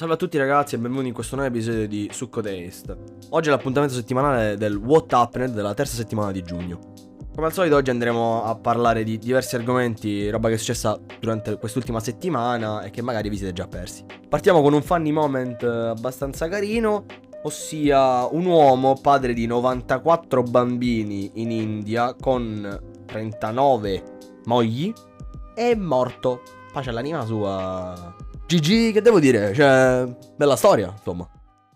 Salve a tutti ragazzi e benvenuti in questo nuovo episodio di Succo Taste. Oggi è l'appuntamento settimanale del What Happened della terza settimana di giugno. Come al solito oggi andremo a parlare di diversi argomenti, roba che è successa durante quest'ultima settimana e che magari vi siete già persi. Partiamo con un funny moment abbastanza carino, ossia un uomo padre di 94 bambini in India con 39 mogli è morto. Pace all'anima sua GG, che devo dire? Cioè, bella storia, insomma.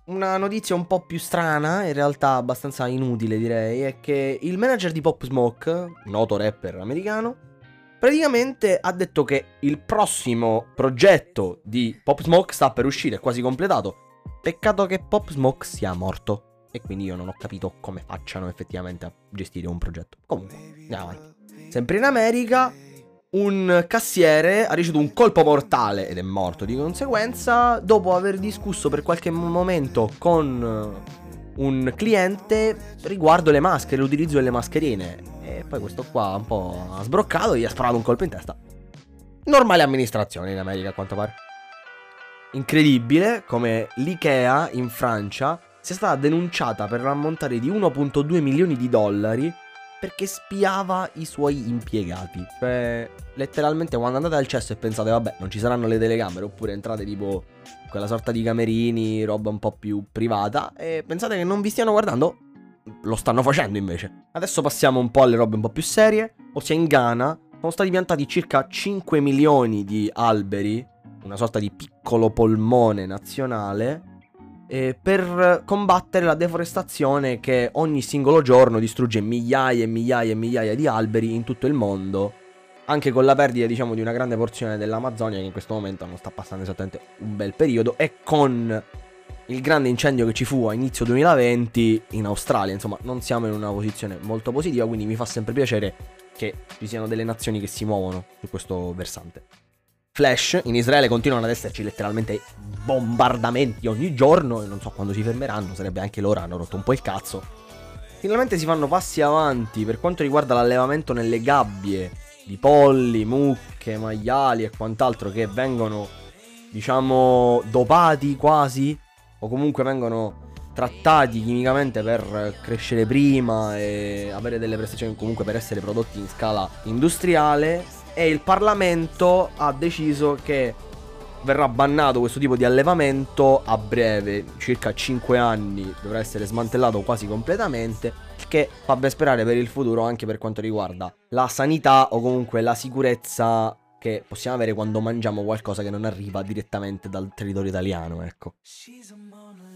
Una notizia un po' più strana, in realtà abbastanza inutile direi, è che il manager di Pop Smoke, noto rapper americano, praticamente ha detto che il prossimo progetto di Pop Smoke sta per uscire, è quasi completato. Peccato che Pop Smoke sia morto. E quindi io non ho capito come facciano effettivamente a gestire un progetto. Comunque, andiamo avanti. Sempre in America, un cassiere ha ricevuto un colpo mortale ed è morto di conseguenza dopo aver discusso per qualche momento con un cliente riguardo le maschere, l'utilizzo delle mascherine. E poi questo qua un po' ha sbroccato e gli ha sparato un colpo in testa. Normale amministrazione in America a quanto pare. Incredibile come l'IKEA in Francia sia stata denunciata per l'ammontare di 1.2 milioni di dollari perché spiava i suoi impiegati. Cioè, letteralmente quando andate al cesso e pensate, vabbè, non ci saranno le telecamere, oppure entrate tipo quella sorta di camerini, roba un po' più privata, e pensate che non vi stiano guardando, lo stanno facendo invece. Adesso passiamo un po' alle robe un po' più serie, ossia in Ghana sono stati piantati circa 5 milioni di alberi, una sorta di piccolo polmone nazionale, eh, per combattere la deforestazione che ogni singolo giorno distrugge migliaia e migliaia e migliaia di alberi in tutto il mondo. Anche con la perdita, diciamo, di una grande porzione dell'Amazzonia, che in questo momento non sta passando esattamente un bel periodo, e con il grande incendio che ci fu a inizio 2020 in Australia. Insomma, non siamo in una posizione molto positiva, quindi mi fa sempre piacere che ci siano delle nazioni che si muovono su questo versante. Flash, in Israele continuano ad esserci letteralmente bombardamenti ogni giorno e non so quando si fermeranno, sarebbe anche loro, hanno rotto un po' il cazzo. Finalmente si fanno passi avanti per quanto riguarda l'allevamento nelle gabbie di polli, mucche, maiali e quant'altro che vengono, diciamo, dopati quasi o comunque vengono trattati chimicamente per crescere prima e avere delle prestazioni comunque per essere prodotti in scala industriale e il Parlamento ha deciso che verrà bannato questo tipo di allevamento a breve, circa 5 anni dovrà essere smantellato quasi completamente, che fa ben sperare per il futuro anche per quanto riguarda la sanità o comunque la sicurezza che possiamo avere quando mangiamo qualcosa che non arriva direttamente dal territorio italiano, ecco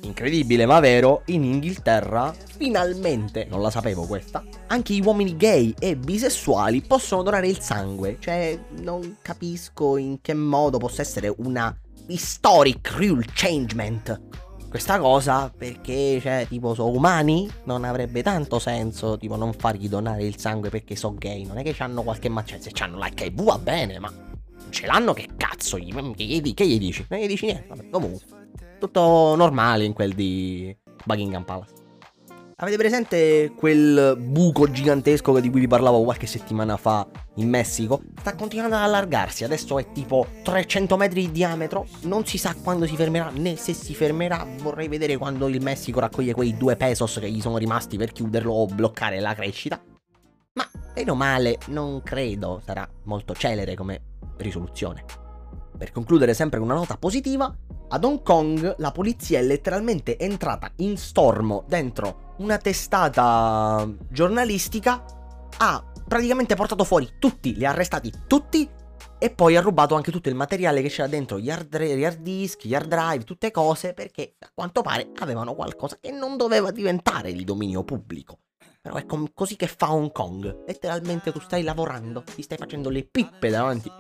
incredibile ma vero, in Inghilterra, finalmente, non la sapevo questa, anche gli uomini gay e bisessuali possono donare il sangue. Cioè, non capisco in che modo possa essere una historic rule changement. Questa cosa perché, cioè, tipo, sono umani? Non avrebbe tanto senso, tipo, non fargli donare il sangue perché sono gay. Non è che hanno qualche macchia. Se hanno l'HIV va bene, ma ce l'hanno che cazzo che, gli, che gli dici? Non gli dici niente. Vabbè, comunque tutto normale in quel di Buckingham Palace. Avete presente quel buco gigantesco di cui vi parlavo qualche settimana fa in Messico? Sta continuando ad allargarsi, adesso è tipo 300 metri di diametro, non si sa quando si fermerà né se si fermerà, vorrei vedere quando il Messico raccoglie quei due pesos che gli sono rimasti per chiuderlo o bloccare la crescita. Ma, meno male, non credo sarà molto celere come risoluzione. Per concludere sempre con una nota positiva, ad Hong Kong la polizia è letteralmente entrata in stormo dentro una testata giornalistica, ha praticamente portato fuori tutti, li ha arrestati tutti e poi ha rubato anche tutto il materiale che c'era dentro, gli hard, gli hard disk, gli hard drive, tutte cose perché a quanto pare avevano qualcosa che non doveva diventare di dominio pubblico. Però è com- così che fa Hong Kong. Letteralmente tu stai lavorando, ti stai facendo le pippe davanti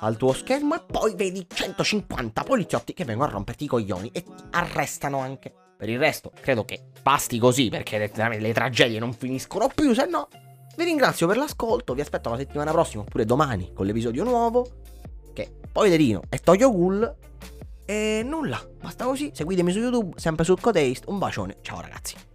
al tuo schermo e poi vedi 150 poliziotti che vengono a romperti i coglioni e ti arrestano anche. Per il resto, credo che basti così perché le, le tragedie non finiscono più, se no. Vi ringrazio per l'ascolto, vi aspetto la settimana prossima oppure domani con l'episodio nuovo. Che Poiderino e Toyo Ghoul. E nulla, basta così. Seguitemi su YouTube, sempre sul Cotaste. Un bacione, ciao ragazzi.